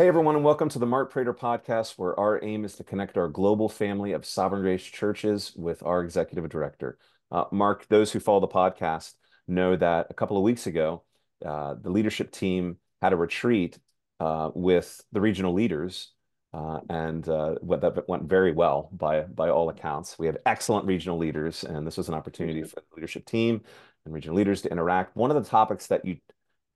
Hey, everyone, and welcome to the Mark Prater podcast, where our aim is to connect our global family of Sovereign Grace churches with our executive director. Uh, Mark, those who follow the podcast know that a couple of weeks ago, uh, the leadership team had a retreat uh, with the regional leaders, uh, and uh, that went very well by by all accounts. We have excellent regional leaders, and this was an opportunity for the leadership team and regional leaders to interact. One of the topics that you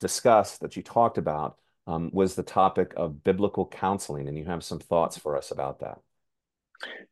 discussed, that you talked about, um, was the topic of biblical counseling, and you have some thoughts for us about that.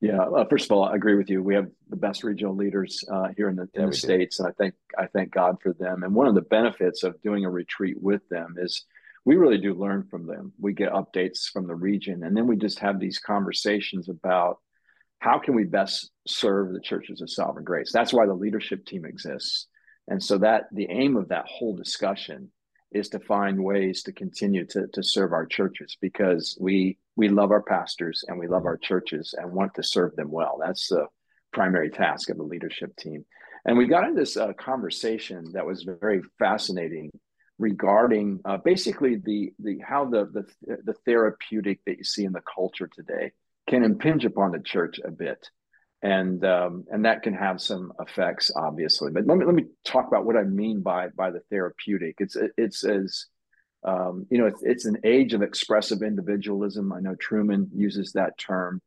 Yeah, uh, first of all, I agree with you. We have the best regional leaders uh, here in the, in yeah, the states, do. and I think I thank God for them. And one of the benefits of doing a retreat with them is we really do learn from them. We get updates from the region, and then we just have these conversations about how can we best serve the churches of Sovereign Grace. That's why the leadership team exists, and so that the aim of that whole discussion is to find ways to continue to, to serve our churches because we we love our pastors and we love our churches and want to serve them well. That's the primary task of the leadership team. And we got in this uh, conversation that was very fascinating regarding uh, basically the the how the, the the therapeutic that you see in the culture today can impinge upon the church a bit and um, and that can have some effects, obviously. But let me let me talk about what I mean by by the therapeutic. It's it's as um, you know, it's, it's an age of expressive individualism. I know Trueman uses that term,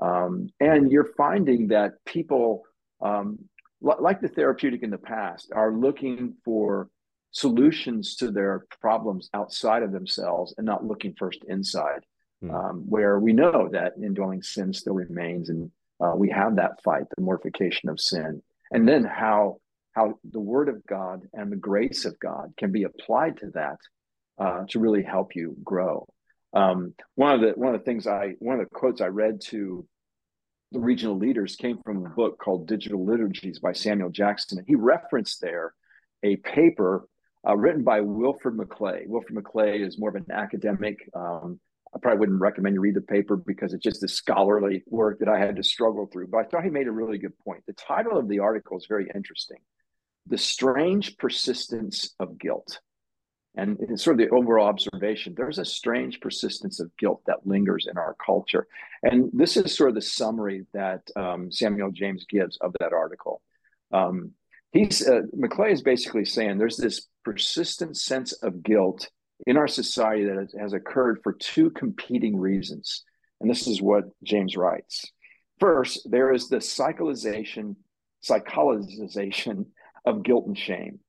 um, and you're finding that people, um, like the therapeutic in the past, are looking for solutions to their problems outside of themselves and not looking first inside. Mm. where we know that indwelling sin still remains and uh, we have that fight, the mortification of sin, and then how how the Word of God and the grace of God can be applied to that uh, to really help you grow. Um, one of the one of the things I one of the quotes I read to the regional leaders came from a book called Digital Liturgies by Samuel Jackson, and he referenced there a paper uh, written by Wilfred McClay. Wilfred McClay is more of an academic um, I probably wouldn't recommend you read the paper because it's just a scholarly work that I had to struggle through. But I thought he made a really good point. The title of the article is very interesting The Strange Persistence of Guilt. And it's sort of the overall observation there's a strange persistence of guilt that lingers in our culture. And this is sort of the summary that um, Samuel James gives of that article. Um, he's uh, McClay is basically saying there's this persistent sense of guilt in our society that has occurred for two competing reasons. And this is what James writes. First, there is the psycholization, psychologization of guilt and shame.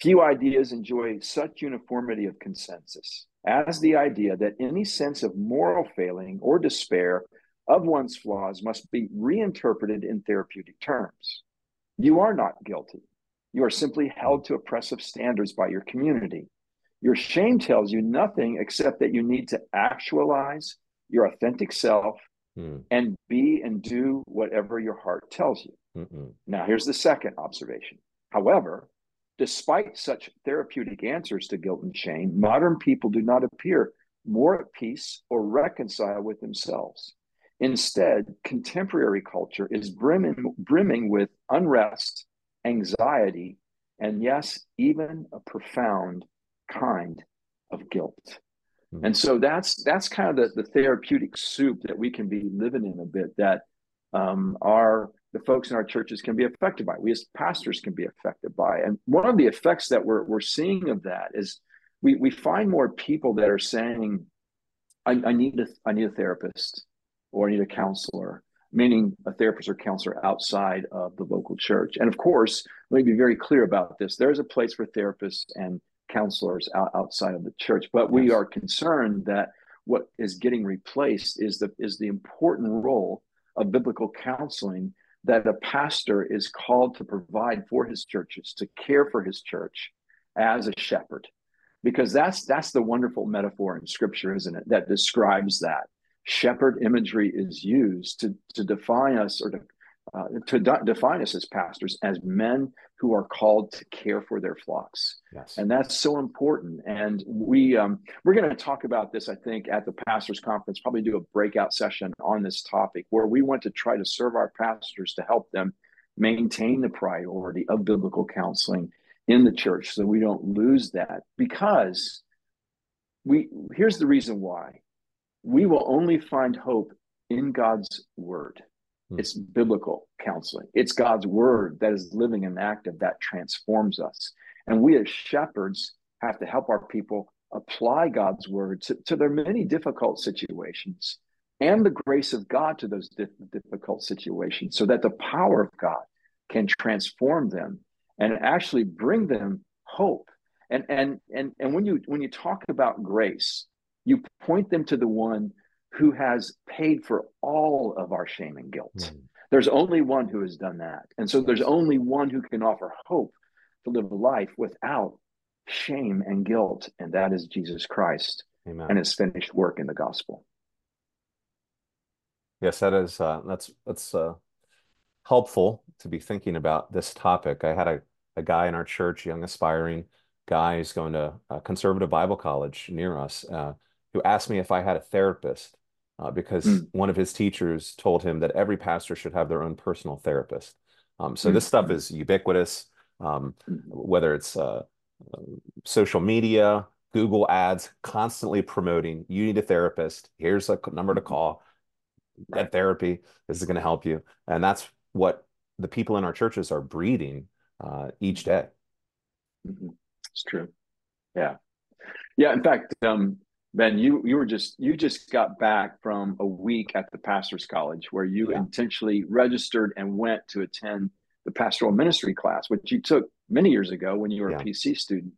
Few ideas enjoy such uniformity of consensus as the idea that any sense of moral failing or despair of one's flaws must be reinterpreted in therapeutic terms. You are not guilty. You are simply held to oppressive standards by your community. Your shame tells you nothing except that you need to actualize your authentic self mm. and be and do whatever your heart tells you. Mm-mm. Now, here's the second observation. However, despite such therapeutic answers to guilt and shame, modern people do not appear more at peace or reconcile with themselves. Instead, contemporary culture is brimming, brimming with unrest, anxiety, and yes, even a profound kind of guilt. Mm-hmm. And so that's that's kind of the, the therapeutic soup that we can be living in a bit that um, our the folks in our churches can be affected by. We as pastors can be affected by. And one of the effects that we're we're seeing of that is we we find more people that are saying, I, I need a I need a therapist or I need a counselor, meaning a therapist or counselor outside of the local church. And of course, let me be very clear about this. There's a place for therapists and counselors out, outside of the church. But we are concerned that what is getting replaced is the is the important role of biblical counseling that a pastor is called to provide for his churches, to care for his church as a shepherd. Because that's that's the wonderful metaphor in scripture, isn't it? That describes that. Shepherd imagery is used to, to define us or to uh, to define us as pastors as men who are called to care for their flocks yes. and that's so important and we um, we're going to talk about this i think at the pastors conference probably do a breakout session on this topic where we want to try to serve our pastors to help them maintain the priority of biblical counseling in the church so we don't lose that because we here's the reason why we will only find hope in God's word. Hmm. It's biblical counseling. It's God's word that is living and active that transforms us. And we as shepherds have to help our people apply God's word to, to their many difficult situations and the grace of God to those difficult situations so that the power of God can transform them and actually bring them hope. And and and and when you when you talk about grace, you point them to the one who has paid for all of our shame and guilt. Mm. There's only one who has done that. And so there's only one who can offer hope to live a life without shame and guilt, and that is Jesus Christ Amen. and his finished work in the gospel. Yes, that is uh, that's that's uh, helpful to be thinking about this topic. I had a, a guy in our church, young aspiring guy who's going to a conservative Bible college near us, uh, who asked me if I had a therapist uh, because mm. one of his teachers told him that every pastor should have their own personal therapist. Um, so mm. this stuff is ubiquitous, um, hmm. whether it's uh, social media, Google ads, constantly promoting, you need a therapist. Here's a number to mm-hmm. call. Get therapy. This is going to help you. And that's what the people in our churches are breeding uh, each day. Mm-hmm. It's true. Yeah. Yeah. In fact, um, Ben, you you were just you just got back from a week at the pastors college where you yeah. intentionally registered and went to attend the pastoral ministry class, which you took many years ago when you were yeah. a PC student,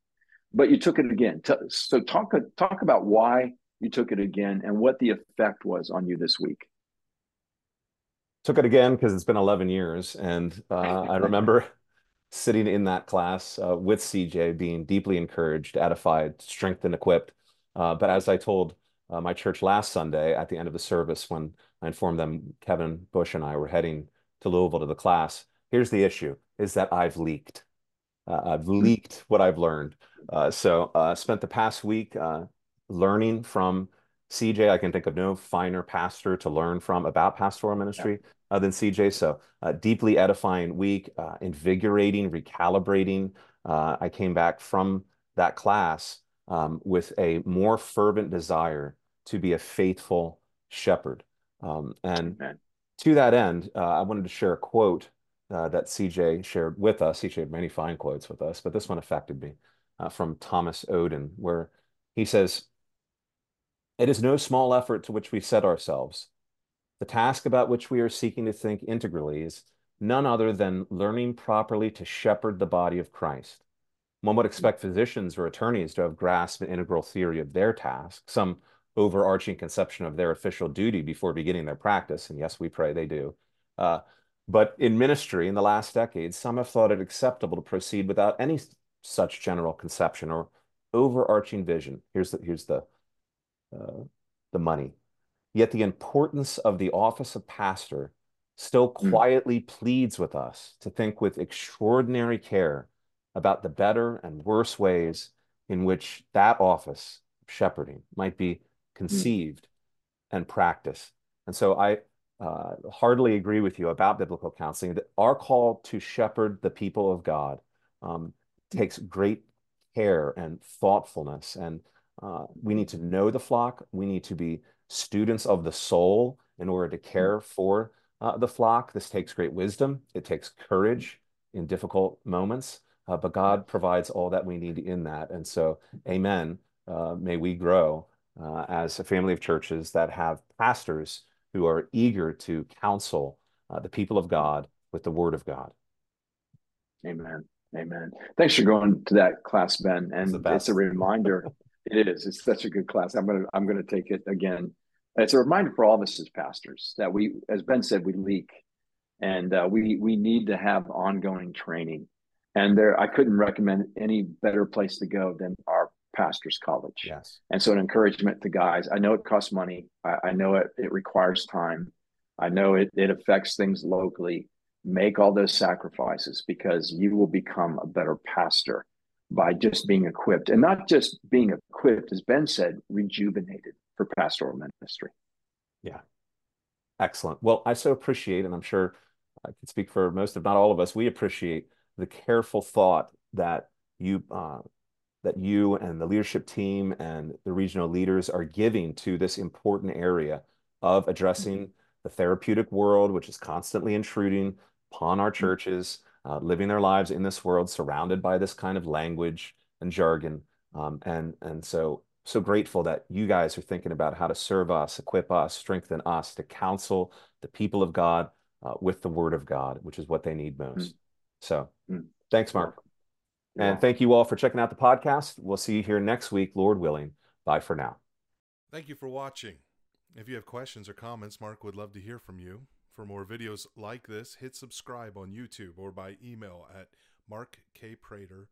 but you took it again. So talk talk about why you took it again and what the effect was on you this week. Took it again because it's been 11 years, and uh, I remember sitting in that class uh, with CJ, being deeply encouraged, edified, strengthened, equipped. Uh, but as I told uh, my church last Sunday at the end of the service, when I informed them Kevin Bush and I were heading to Louisville to the class, here's the issue: is that I've leaked. Uh, I've hmm. leaked what I've learned. Uh, so uh, spent the past week uh, learning from CJ. I can think of no finer pastor to learn from about pastoral ministry yeah. uh, than CJ. So uh, deeply edifying week, invigorating, recalibrating. I came back from that class um, with a more fervent desire to be a faithful shepherd. Um, and Amen. to that end, I wanted to share a quote uh, that CJ shared with us. He shared many fine quotes with us, but this one affected me uh, from Thomas Oden, where he says, It is no small effort to which we set ourselves. The task about which we are seeking to think integrally is none other than learning properly to shepherd the body of Christ. One would expect physicians or attorneys to have grasped an integral theory of their task, some overarching conception of their official duty before beginning their practice, and yes, we pray they do. Uh, but in ministry in the last decade, some have thought it acceptable to proceed without any such general conception or overarching vision. Here's the here's the uh, the money. Yet the importance of the office of pastor still hmm. quietly pleads with us to think with extraordinary care about the better and worse ways in which that office of shepherding might be hmm. conceived mm. and practiced. And so I uh, hardly agree with you about biblical counseling. That our call to shepherd the people of God um, takes great care and thoughtfulness, and uh, we need to know the flock. We need to be students of the soul in order to care for uh, the flock. This takes great wisdom. It takes courage in difficult moments, uh, but God provides all that we need in that. And so, Amen. Uh, may we grow uh, as a family of churches that have pastors who are eager to counsel uh, the people of God with the word of God. Amen. Amen. Thanks for going to that class, Ben. And it's, it's a reminder. it is. It's such a good class. I'm gonna I'm gonna take it again. It's a reminder for all of us as pastors that we, as Ben said, we leak, and uh, we we need to have ongoing training. And there, I couldn't recommend any better place to go than our pastors college. Yes. And so an encouragement to guys. I know it costs money. I, I know it it requires time. I know it it affects things locally. Make all those sacrifices because you will become a better pastor by just being equipped and not just being equipped, as Ben said, rejuvenated for pastoral ministry. Yeah. Excellent. Well, I so appreciate, and I'm sure I can speak for most, if not all of us, we appreciate the careful thought that you uh, that you and the leadership team and the regional leaders are giving to this important area of addressing the therapeutic world, which is constantly intruding upon our churches, uh, living their lives in this world, surrounded by this kind of language and jargon. Um, and and so so grateful that you guys are thinking about how to serve us, equip us, strengthen us to counsel the people of God uh, with the Word of God, which is what they need most. Mm. So, mm. thanks, Mark. Yeah. And thank you all for checking out the podcast. We'll see you here next week, Lord willing. Bye for now. Thank you for watching. If you have questions or comments, Mark would love to hear from you. For more videos like this, hit subscribe on YouTube or by email at markkprater.com.